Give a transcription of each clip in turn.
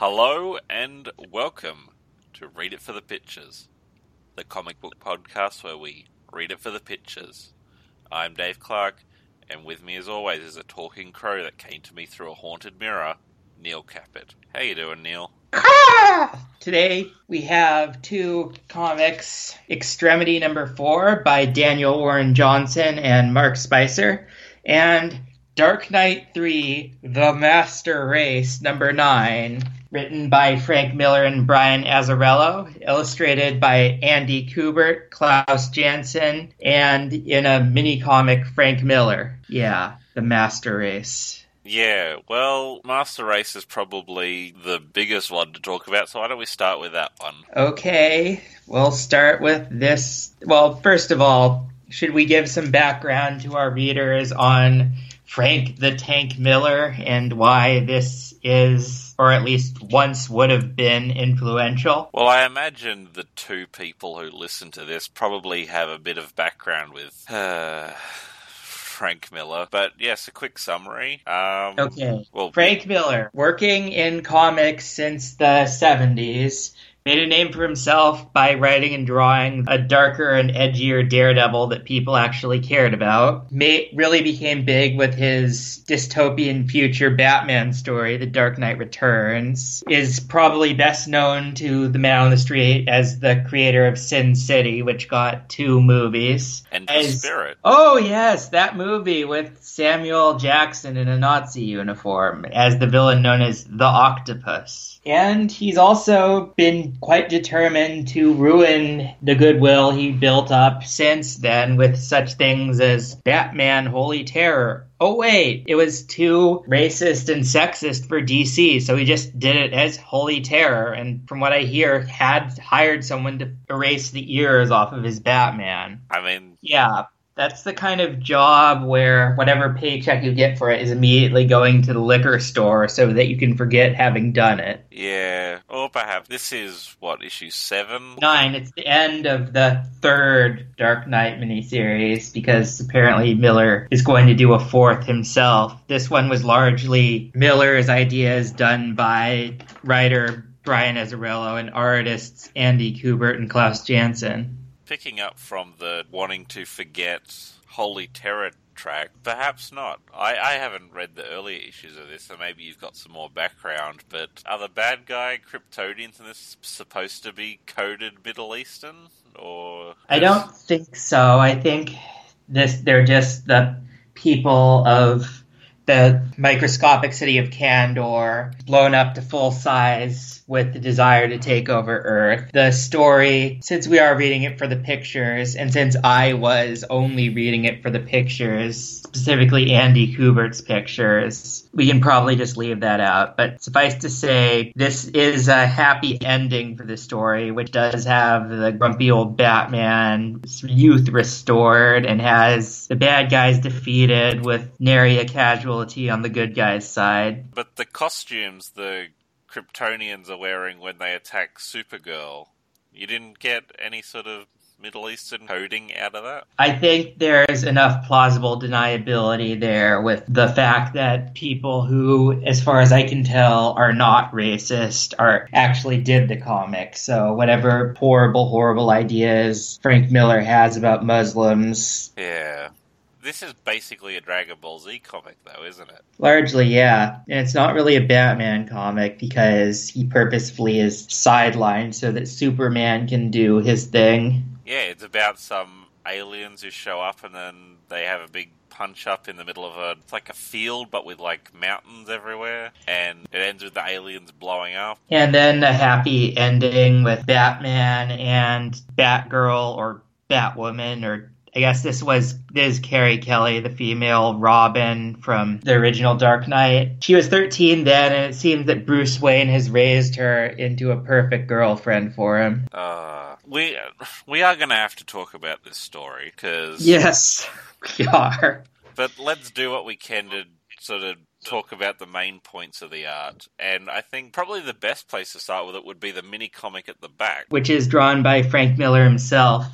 Hello and welcome to Read It for the Pictures, the comic book podcast where we read it for the pictures. I'm Dave Clark, and with me as always is a talking crow that came to me through a haunted mirror, Neil Caput. How you doing, Neil? Today we have two comics Extremity number four by Daniel Warren Johnson and Mark Spicer, and Dark Knight 3 The Master Race number 9, written by Frank Miller and Brian Azzarello, illustrated by Andy Kubert, Klaus Janson, and in a mini comic, Frank Miller. Yeah, The Master Race. Yeah, well, Master Race is probably the biggest one to talk about, so why don't we start with that one? Okay, we'll start with this. Well, first of all, should we give some background to our readers on Frank the Tank Miller and why this is, or at least once would have been, influential? Well, I imagine the two people who listen to this probably have a bit of background with. Uh... Frank Miller. But yes, a quick summary. Um, okay. Well, Frank Miller, working in comics since the 70s, made a name for himself by writing and drawing a darker and edgier Daredevil that people actually cared about. May, really became big with his dystopian future Batman story, The Dark Knight Returns. Is probably best known to the man on the street as the creator of Sin City, which got two movies. And The Spirit. Oh yes, that movie with Samuel Jackson in a Nazi uniform as the villain known as the Octopus. And he's also been quite determined to ruin the goodwill he built up since then with such things as Batman Holy Terror. Oh wait, it was too racist and sexist for DC, so he just did it as Holy Terror, and from what I hear, had hired someone to erase the ears off of his Batman. I mean, yeah, that's the kind of job where whatever paycheck you get for it is immediately going to the liquor store so that you can forget having done it. Yeah, or perhaps this is what issue seven, nine. It's the end of the third Dark Knight miniseries because apparently Miller is going to do a fourth himself. This one was largely Miller's ideas done by writer Brian Azzarello and artists Andy Kubert and Klaus Janson picking up from the wanting to forget Holy Terror track, perhaps not. I, I haven't read the earlier issues of this, so maybe you've got some more background. But are the bad guy Kryptonians in this supposed to be coded Middle Eastern, or? I don't think so. I think this they're just the people of the microscopic city of Kandor, blown up to full size with the desire to take over Earth. The story, since we are reading it for the pictures, and since I was only reading it for the pictures, specifically Andy Kubert's pictures, we can probably just leave that out. But suffice to say, this is a happy ending for the story, which does have the grumpy old Batman youth restored and has the bad guys defeated with nary a casualty on the good guys' side. But the costumes, the Kryptonians are wearing when they attack Supergirl. You didn't get any sort of Middle Eastern coding out of that? I think there's enough plausible deniability there with the fact that people who, as far as I can tell, are not racist are actually did the comic. So whatever horrible, horrible ideas Frank Miller has about Muslims. Yeah. This is basically a Dragon Ball Z comic, though, isn't it? Largely, yeah. And it's not really a Batman comic because he purposefully is sidelined so that Superman can do his thing. Yeah, it's about some aliens who show up and then they have a big punch up in the middle of a it's like a field but with like mountains everywhere and it ends with the aliens blowing up and then a happy ending with batman and batgirl or batwoman or I guess this was this Carrie Kelly, the female Robin from the original Dark Knight. She was 13 then, and it seems that Bruce Wayne has raised her into a perfect girlfriend for him. Uh, we we are going to have to talk about this story because yes, we are. But let's do what we can to sort of talk about the main points of the art. And I think probably the best place to start with it would be the mini comic at the back. Which is drawn by Frank Miller himself.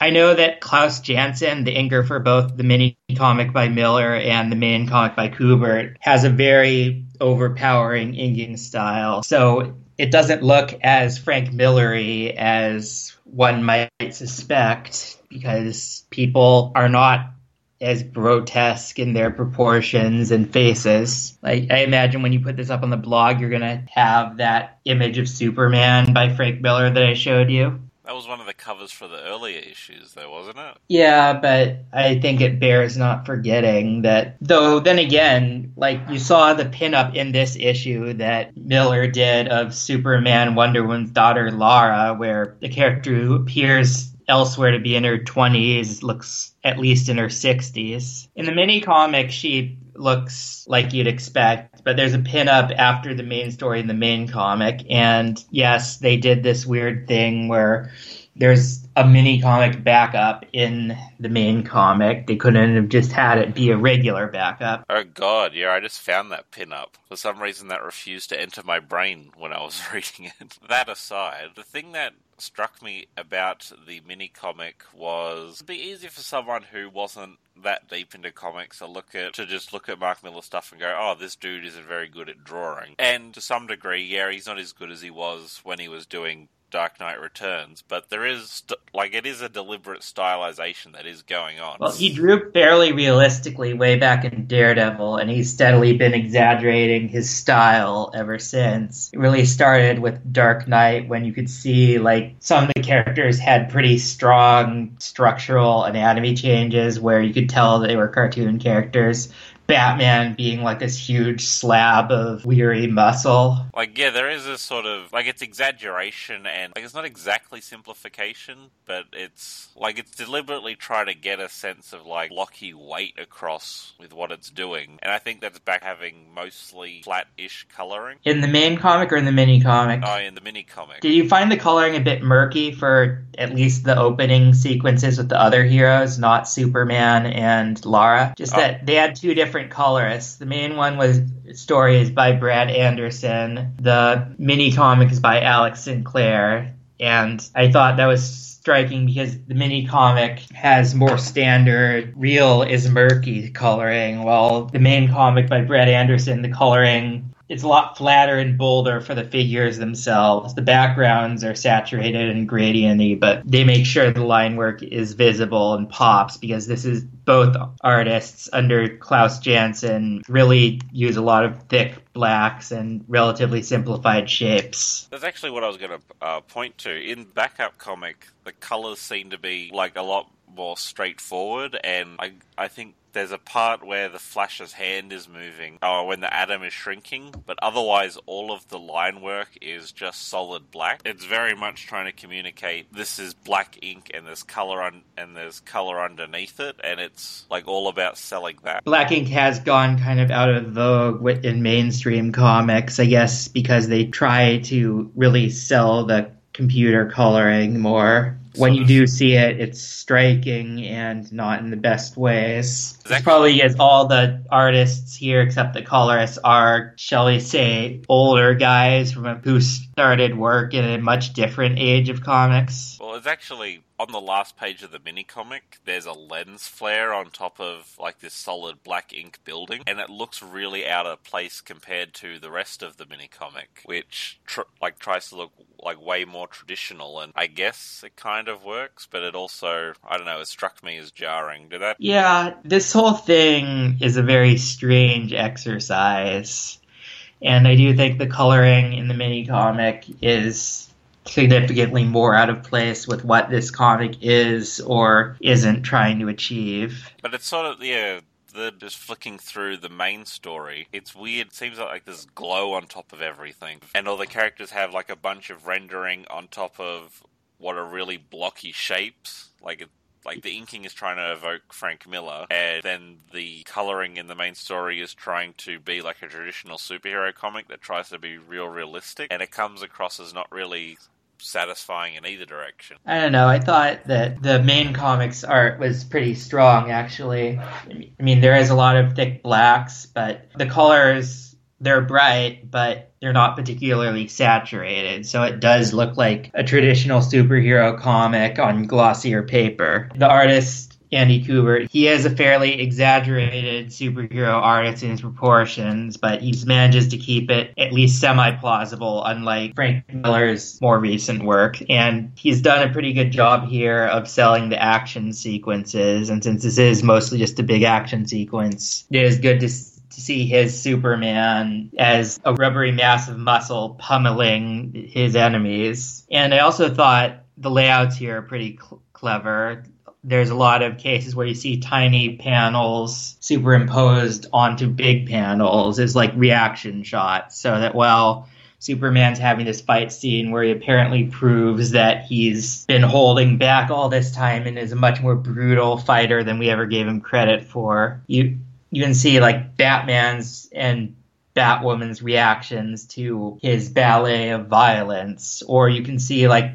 I know that Klaus Janson, the inker for both the mini comic by Miller and the main comic by Kubert, has a very overpowering inking style. So it doesn't look as Frank Millery as one might suspect because people are not as grotesque in their proportions and faces. Like I imagine when you put this up on the blog, you're gonna have that image of Superman by Frank Miller that I showed you. That was one of the covers for the earlier issues, though, wasn't it? Yeah, but I think it bears not forgetting that, though, then again, like you saw the pinup in this issue that Miller did of Superman Wonder Woman's daughter Lara, where the character who appears elsewhere to be in her 20s looks at least in her 60s. In the mini comic, she looks like you'd expect, but there's a pinup after the main story in the main comic. And yes, they did this weird thing where there's a mini comic backup in the main comic. They couldn't have just had it be a regular backup. Oh god, yeah, I just found that pinup. For some reason that refused to enter my brain when I was reading it. That aside, the thing that struck me about the mini comic was it'd be easy for someone who wasn't that deep into comics to look at to just look at Mark Millar stuff and go, "Oh, this dude isn't very good at drawing." And to some degree, yeah, he's not as good as he was when he was doing Dark Knight Returns, but there is like it is a deliberate stylization that is going on. Well, he drew fairly realistically way back in Daredevil, and he's steadily been exaggerating his style ever since. It really started with Dark Knight when you could see like some of the characters had pretty strong structural anatomy changes where you could tell they were cartoon characters. Batman being like this huge slab of weary muscle. Like, yeah, there is a sort of like it's exaggeration and like it's not exactly simplification, but it's like it's deliberately trying to get a sense of like Locky weight across with what it's doing, and I think that's back having mostly flat-ish coloring in the main comic or in the mini comic. Oh, in the mini comic. Did you find the coloring a bit murky for at least the opening sequences with the other heroes, not Superman and Lara? Just oh. that they had two different different colorists. The main one was story is by Brad Anderson. The mini comic is by Alex Sinclair. And I thought that was striking because the mini comic has more standard, real is murky coloring, while the main comic by Brad Anderson, the coloring it's a lot flatter and bolder for the figures themselves. The backgrounds are saturated and gradienty, but they make sure the line work is visible and pops because this is both artists under Klaus Janson really use a lot of thick blacks and relatively simplified shapes. That's actually what I was going to uh, point to. In backup comic, the colors seem to be like a lot more straightforward, and I I think there's a part where the Flash's hand is moving, or when the atom is shrinking, but otherwise all of the line work is just solid black. It's very much trying to communicate this is black ink and there's color on and there's color underneath it, and it's like all about selling that. Black ink has gone kind of out of vogue in mainstream comics, I guess, because they try to really sell the computer coloring more when you do see it, it's striking and not in the best ways. It's probably as all the artists here, except the colorists, are, shall we say, older guys from who started work in a much different age of comics. Well, it's actually on the last page of the mini comic, there's a lens flare on top of like this solid black ink building, and it looks really out of place compared to the rest of the mini comic, which tr- like tries to look like way more traditional. And I guess it kind of works, but it also I don't know. It struck me as jarring. Did that? Yeah, this whole thing is a very strange exercise. And I do think the coloring in the mini comic is significantly more out of place with what this comic is or isn't trying to achieve. But it's sort of yeah, the just flicking through the main story, it's weird. It seems like there's glow on top of everything, and all the characters have like a bunch of rendering on top of what are really blocky shapes. Like like the inking is trying to evoke Frank Miller, and then the coloring in the main story is trying to be like a traditional superhero comic that tries to be real realistic, and it comes across as not really satisfying in either direction. I don't know. I thought that the main comics art was pretty strong, actually. I mean, there is a lot of thick blacks, but the colors, they're bright, but they're not particularly saturated. So it does look like a traditional superhero comic on glossier paper. The artist Andy Kubert. He is a fairly exaggerated superhero artist in his proportions, but he manages to keep it at least semi plausible, unlike Frank Miller's more recent work. And he's done a pretty good job here of selling the action sequences. And since this is mostly just a big action sequence, it is good to see his Superman as a rubbery mass of muscle pummeling his enemies. And I also thought the layouts here are pretty cl- clever there's a lot of cases where you see tiny panels superimposed onto big panels as like reaction shots so that while Superman's having this fight scene where he apparently proves that he's been holding back all this time and is a much more brutal fighter than we ever gave him credit for. You you can see like Batman's and Batwoman's reactions to his ballet of violence, or you can see like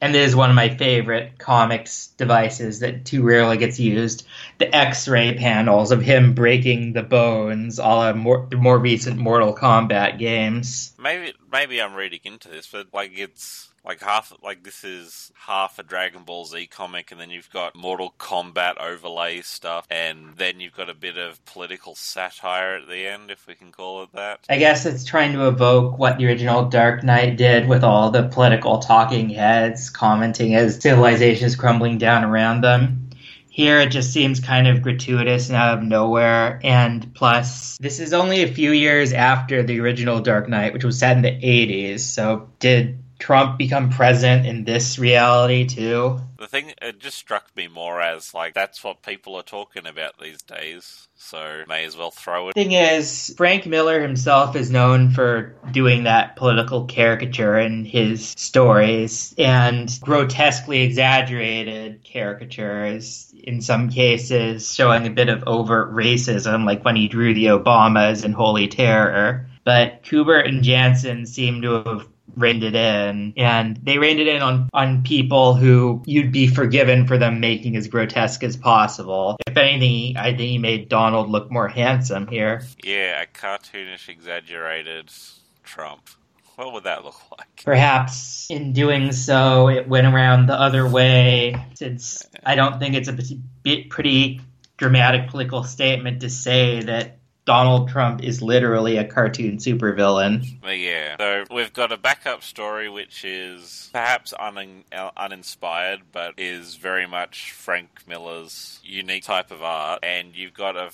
and this is one of my favorite comics devices that too rarely gets used the x-ray panels of him breaking the bones all of more, more recent mortal kombat games. Maybe maybe i'm reading into this but like it's like half like this is half a Dragon Ball Z comic, and then you've got Mortal Kombat overlay stuff, and then you've got a bit of political satire at the end, if we can call it that. I guess it's trying to evoke what the original Dark Knight did with all the political talking heads commenting as civilization is crumbling down around them. Here it just seems kind of gratuitous and out of nowhere. And plus, this is only a few years after the original Dark Knight, which was set in the 80s. So, did Trump become present in this reality too? The thing it just struck me more as like that's what people are talking about these days. So may as well throw it. Thing is, Frank Miller himself is known for doing that political caricature in his stories and grotesquely exaggerated caricatures in some cases showing a bit of overt racism, like when he drew the Obamas in Holy Terror. But Kubert and Janson seem to have reined it in, and they reined it in on on people who you'd be forgiven for them making as grotesque as possible. If anything, I think he made Donald look more handsome here. Yeah, a cartoonish, exaggerated Trump. What would that look like? Perhaps in doing so, it went around the other way, since I don't think it's a bit pretty dramatic political statement to say that Donald Trump is literally a cartoon supervillain. Yeah. So we've got a backup story which is perhaps un- uh, uninspired, but is very much Frank Miller's unique type of art. And you've got a,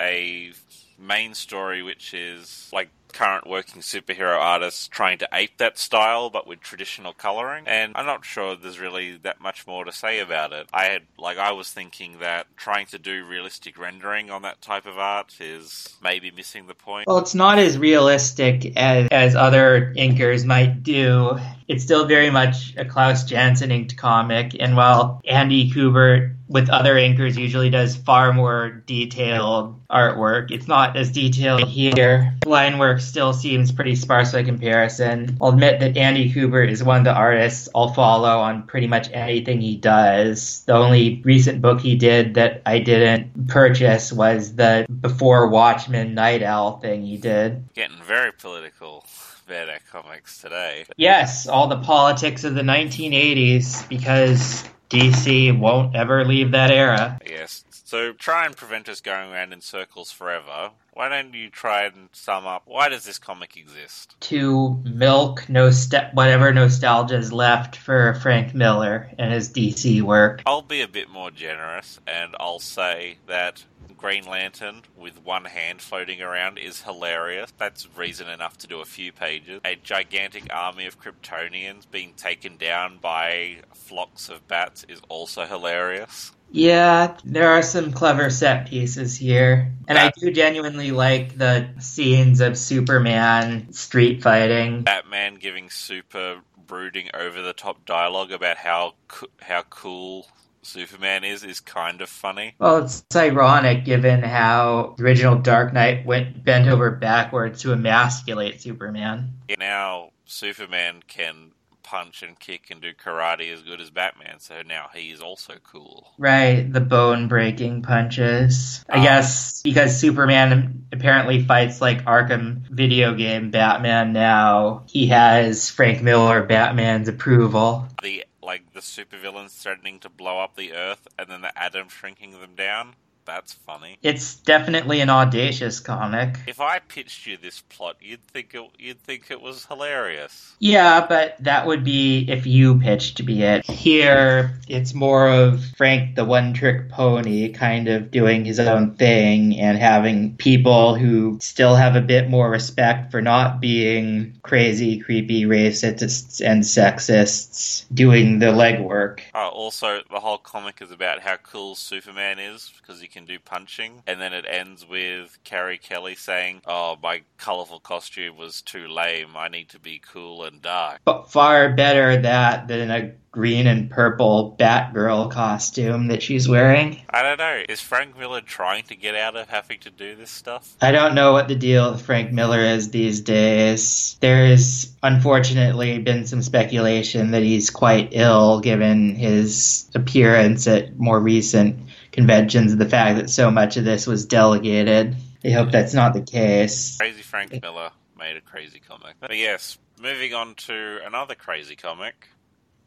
a main story which is like current working superhero artists trying to ape that style, but with traditional coloring. And I'm not sure there's really that much more to say about it. I had, like, I was thinking that trying to do realistic rendering on that type of art is maybe missing the point. Well, it's not as realistic as, as other inkers might do. It's still very much a Klaus Janson inked comic, and while Andy Kubert with other inkers usually does far more detailed artwork. It's not as detailed here. Line work still seems pretty sparse by comparison. I'll admit that Andy Kubert is one of the artists I'll follow on pretty much anything he does. The only recent book he did that I didn't purchase was the Before Watchmen Night Owl thing he did. Getting very political. Bad comics today. Yes, all the politics of the 1980s because DC won't ever leave that era. Yes. So try and prevent us going around in circles forever. Why don't you try and sum up why does this comic exist? To milk nost- whatever nostalgia is left for Frank Miller and his DC work. I'll be a bit more generous and I'll say that Green Lantern with one hand floating around is hilarious. That's reason enough to do a few pages. A gigantic army of Kryptonians being taken down by flocks of bats is also hilarious. Yeah, there are some clever set pieces here. And I do genuinely like the scenes of Superman street fighting. Batman giving super brooding over the top dialogue about how how cool Superman is is kind of funny. Well, it's ironic given how the original Dark Knight went bent over backwards to emasculate Superman. Now Superman can punch and kick and do karate as good as Batman, so now he is also cool. Right, the bone breaking punches. I Um, guess because Superman apparently fights like Arkham video game Batman now, he has Frank Miller Batman's approval. The like the supervillains threatening to blow up the Earth and then the Atom shrinking them down. That's funny. It's definitely an audacious comic. If I pitched you this plot, you'd think it, you'd think it was hilarious. Yeah, but that would be if you pitched me it. Here, it's more of Frank the one trick pony kind of doing his own thing and having people who still have a bit more respect for not being crazy, creepy racists and sexists doing the legwork. Oh, also, the whole comic is about how cool Superman is because he can do punching, and then it ends with Carrie Kelly saying, "Oh, my colorful costume was too lame. I need to be cool and dark." But far better that than a green and purple Batgirl costume that she's wearing. I don't know. Is Frank Miller trying to get out of having to do this stuff? I don't know what the deal with Frank Miller is these days. There's unfortunately been some speculation that he's quite ill given his appearance at more recent conventions and the fact that so much of this was delegated. I hope that's not the case. Crazy Frank Miller made a crazy comic. But yes, moving on to another crazy comic.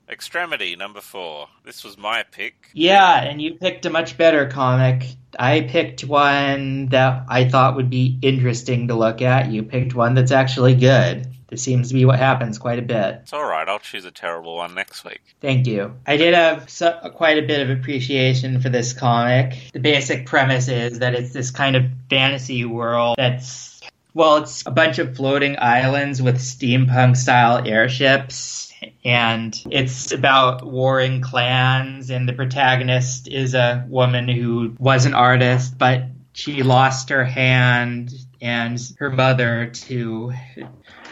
Extremity number four. This was my pick. Yeah, and you picked a much better comic. I picked one that I thought would be interesting to look at. You picked one that's actually good. This seems to be what happens quite a bit. It's alright, I'll choose a terrible one next week. Thank you. I did have so, quite a bit of appreciation for this comic. The basic premise is that it's this kind of fantasy world that's, well, it's a bunch of floating islands with steampunk style airships. And it's about warring clans, and the protagonist is a woman who was an artist, but she lost her hand and her mother to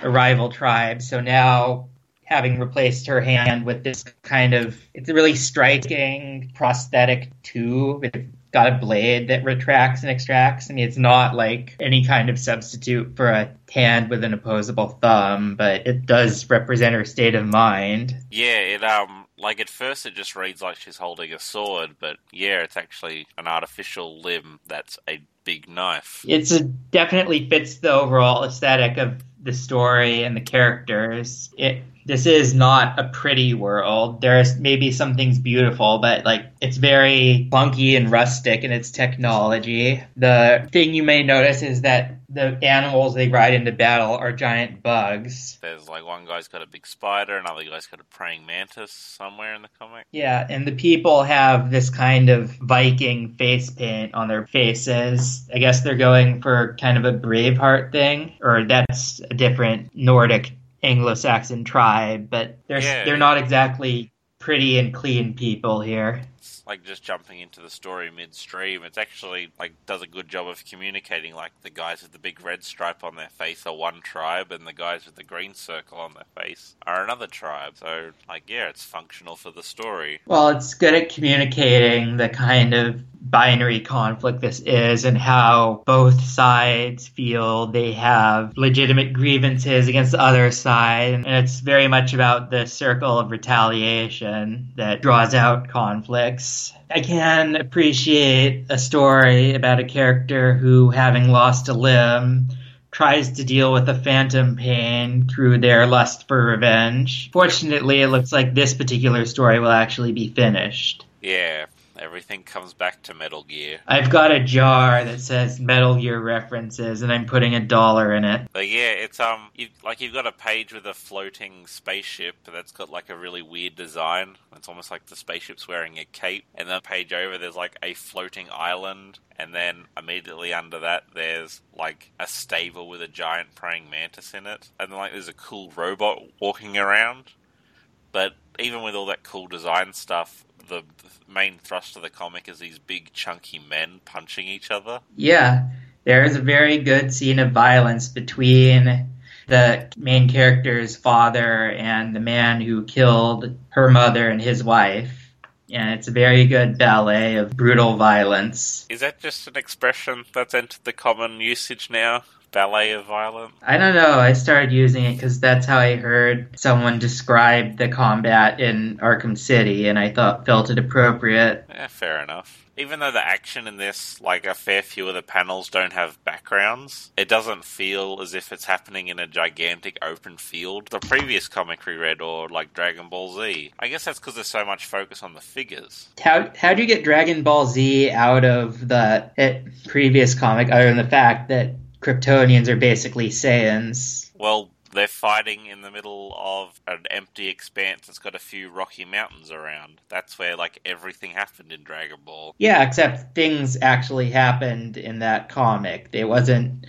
a rival tribe. So now having replaced her hand with this kind of it's a really striking prosthetic tube it's got a blade that retracts and extracts. I mean it's not like any kind of substitute for a hand with an opposable thumb but it does represent her state of mind. Yeah, it um like at first it just reads like she's holding a sword, but yeah, it's actually an artificial limb that's a big knife. it's a, definitely fits the overall aesthetic of the story and the characters. It this is not a pretty world. There's maybe some things beautiful, but like it's very clunky and rustic in its technology. The thing you may notice is that the animals they ride into battle are giant bugs. There's like one guy's got a big spider, another guy's got a praying mantis somewhere in the comic. Yeah, and the people have this kind of Viking face paint on their faces. I guess they're going for kind of a Braveheart thing, or that's a different Nordic Anglo-Saxon tribe, but they're Yeah. they're not exactly pretty and clean people here. It's like just jumping into the story midstream. It's actually like does a good job of communicating. Like the guys with the big red stripe on their face are one tribe, and the guys with the green circle on their face are another tribe. So like yeah, it's functional for the story. Well, it's good at communicating the kind of binary conflict this is and how both sides feel they have legitimate grievances against the other side. And it's very much about the circle of retaliation that draws out I can appreciate a story about a character who, having lost a limb, tries to deal with a phantom pain through their lust for revenge. Fortunately, it looks like this particular story will actually be finished. Yeah, everything comes back to Metal Gear. I've got a jar that says Metal Gear references, and I'm putting a dollar in it. But yeah, it's um, you, like you've got a page with a floating spaceship that's got like a really weird design. It's almost like the spaceship's wearing a cape, and then a page over there's like a floating island, and then immediately under that there's like a stable with a giant praying mantis in it, and then like there's a cool robot walking around. But even with all that cool design stuff, the main thrust of the comic is these big chunky men punching each other. Yeah, there is a very good scene of violence between the main character's father and the man who killed her mother and his wife. And it's a very good ballet of brutal violence. Is that just an expression that's entered the common usage now? Ballet of violence? I don't know. I started using it because that's how I heard someone describe the combat in Arkham City, and I thought felt it appropriate. Yeah, fair enough. Even though the action in this, like a fair few of the panels don't have backgrounds, it doesn't feel as if it's happening in a gigantic open field. The previous comic we read, or like Dragon Ball Z, I guess that's because there's so much focus on the figures. How how do you get Dragon Ball Z out of the it, previous comic, other than the fact that Kryptonians are basically Saiyans? Well, they're fighting in the middle of an empty expanse that's got a few rocky mountains around. That's where like everything happened in Dragon Ball. Yeah, except things actually happened in that comic. It wasn't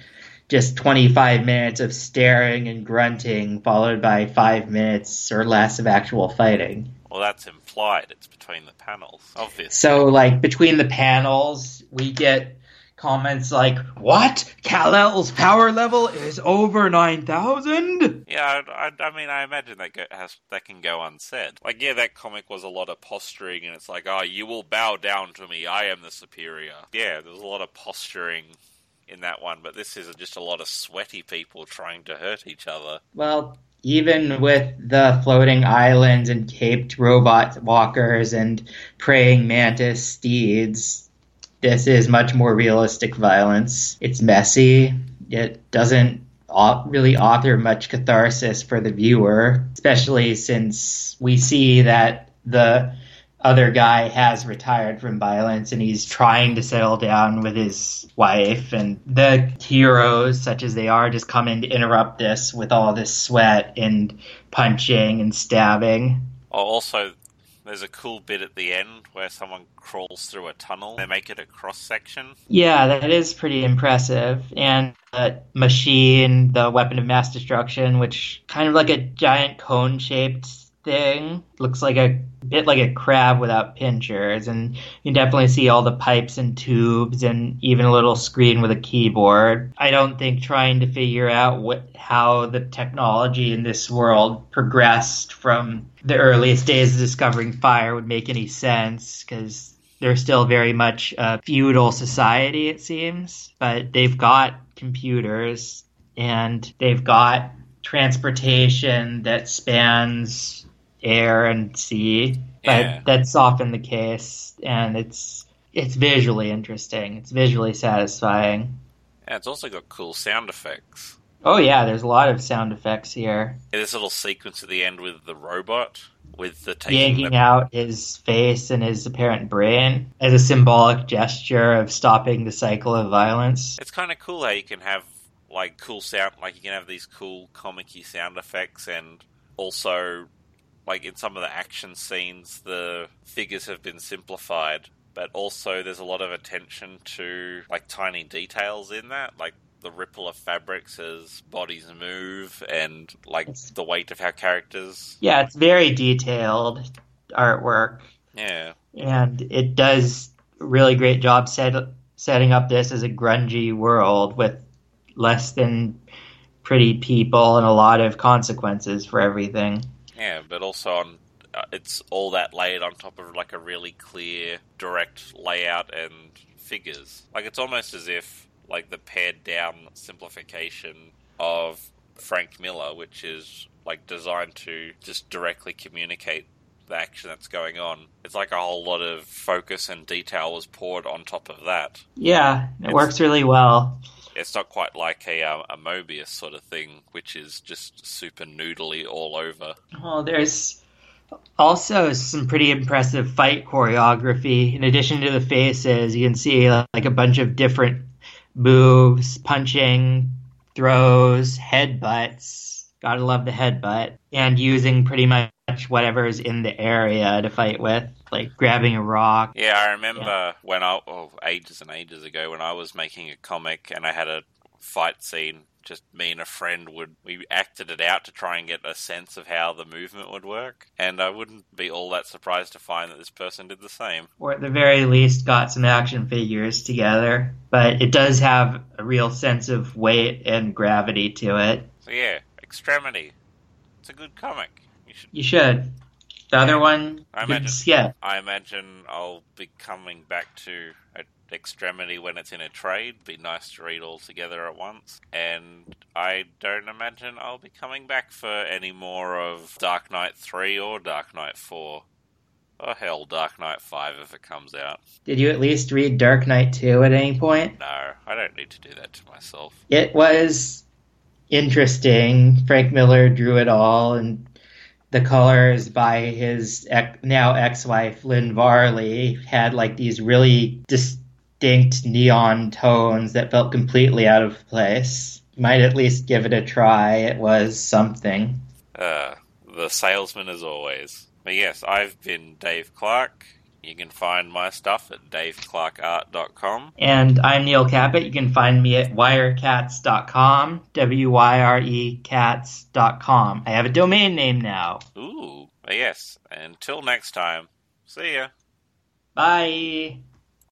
just 25 minutes of staring and grunting followed by 5 minutes or less of actual fighting. Well, that's implied. It's between the panels, obviously. So like between the panels, we get comments like, "What? Kal-El's power level is over nine thousand? Yeah, I, I, mean, I imagine that go, has, that can go unsaid. Like, yeah, that comic was a lot of posturing, and it's like, oh, you will bow down to me. I am the superior. Yeah, there's a lot of posturing in that one, but this is just a lot of sweaty people trying to hurt each other. Well, even with the floating islands and caped robot walkers and praying mantis steeds, this is much more realistic violence. It's messy. It doesn't really author much catharsis for the viewer, especially since we see that the other guy has retired from violence and he's trying to settle down with his wife and the heroes such as they are just come in to interrupt this with all this sweat and punching and stabbing also there's a cool bit at the end where someone crawls through a tunnel. They make it a cross section. Yeah, that is pretty impressive. And the machine, the weapon of mass destruction, which kind of like a giant cone shaped thing. Looks like a bit like a crab without pinchers, and you definitely see all the pipes and tubes, and even a little screen with a keyboard. I don't think trying to figure out what how the technology in this world progressed from the earliest days of discovering fire would make any sense because they're still very much a feudal society, it seems. But they've got computers and they've got transportation that spans air and sea, but yeah. that's often the case, and it's it's visually interesting. It's visually satisfying. Yeah, it's also got cool sound effects. Oh yeah, there's a lot of sound effects here. Yeah, this little sequence at the end with the robot with the yanking the... out his face and his apparent brain as a symbolic gesture of stopping the cycle of violence. It's kind of cool how you can have like cool sound, like you can have these cool comic sound effects and also like in some of the action scenes, the figures have been simplified, but also there's a lot of attention to like tiny details in that, like the ripple of fabrics as bodies move and like it's, the weight of how characters. Yeah, it's very detailed artwork. Yeah, and it does really great job set, setting up this as a grungy world with less than pretty people and a lot of consequences for everything. Yeah, but also on uh, it's all that layered on top of like a really clear, direct layout and figures. Like it's almost as if like the pared down simplification of Frank Miller, which is like designed to just directly communicate the action that's going on. It's like a whole lot of focus and detail was poured on top of that. Yeah, it it's, works really well it's not quite like a, uh, a Moebius sort of thing, which is just super noodly all over. Well, there's also some pretty impressive fight choreography. In addition to the faces, you can see like a bunch of different moves, punching, throws, headbutts. Gotta love the headbutt. And using pretty much whatever's in the area to fight with like grabbing a rock. Yeah, I remember yeah. when I, oh, ages and ages ago, when I was making a comic and I had a fight scene. Just me and a friend would we acted it out to try and get a sense of how the movement would work, and I wouldn't be all that surprised to find that this person did the same. Or at the very least, got some action figures together. But it does have a real sense of weight and gravity to it. So yeah, Extremity. It's a good comic. You should. You should. The other one, I imagine, yeah. I imagine I'll be coming back to. Extremity when it's in a trade. Be nice to read all together at once. And I don't imagine I'll be coming back for any more of Dark Knight 3 or Dark Knight 4. Oh hell, Dark Knight 5 if it comes out. Did you at least read Dark Knight 2 at any point? No, I don't need to do that to myself. It was interesting. Frank Miller drew it all, and the colors by his ex- now ex-wife Lynn Varley had like these really distinct neon tones that felt completely out of place. Might at least give it a try. It was something. Uh, the salesman as always. But yes, I've been Dave Clark. You can find my stuff at daveclarkart.com. And I'm Neil Caput. You can find me at wyrecats.com, W-Y-R-E cats.com. I have a domain name now. Ooh, yes. Until next time, see ya. Bye.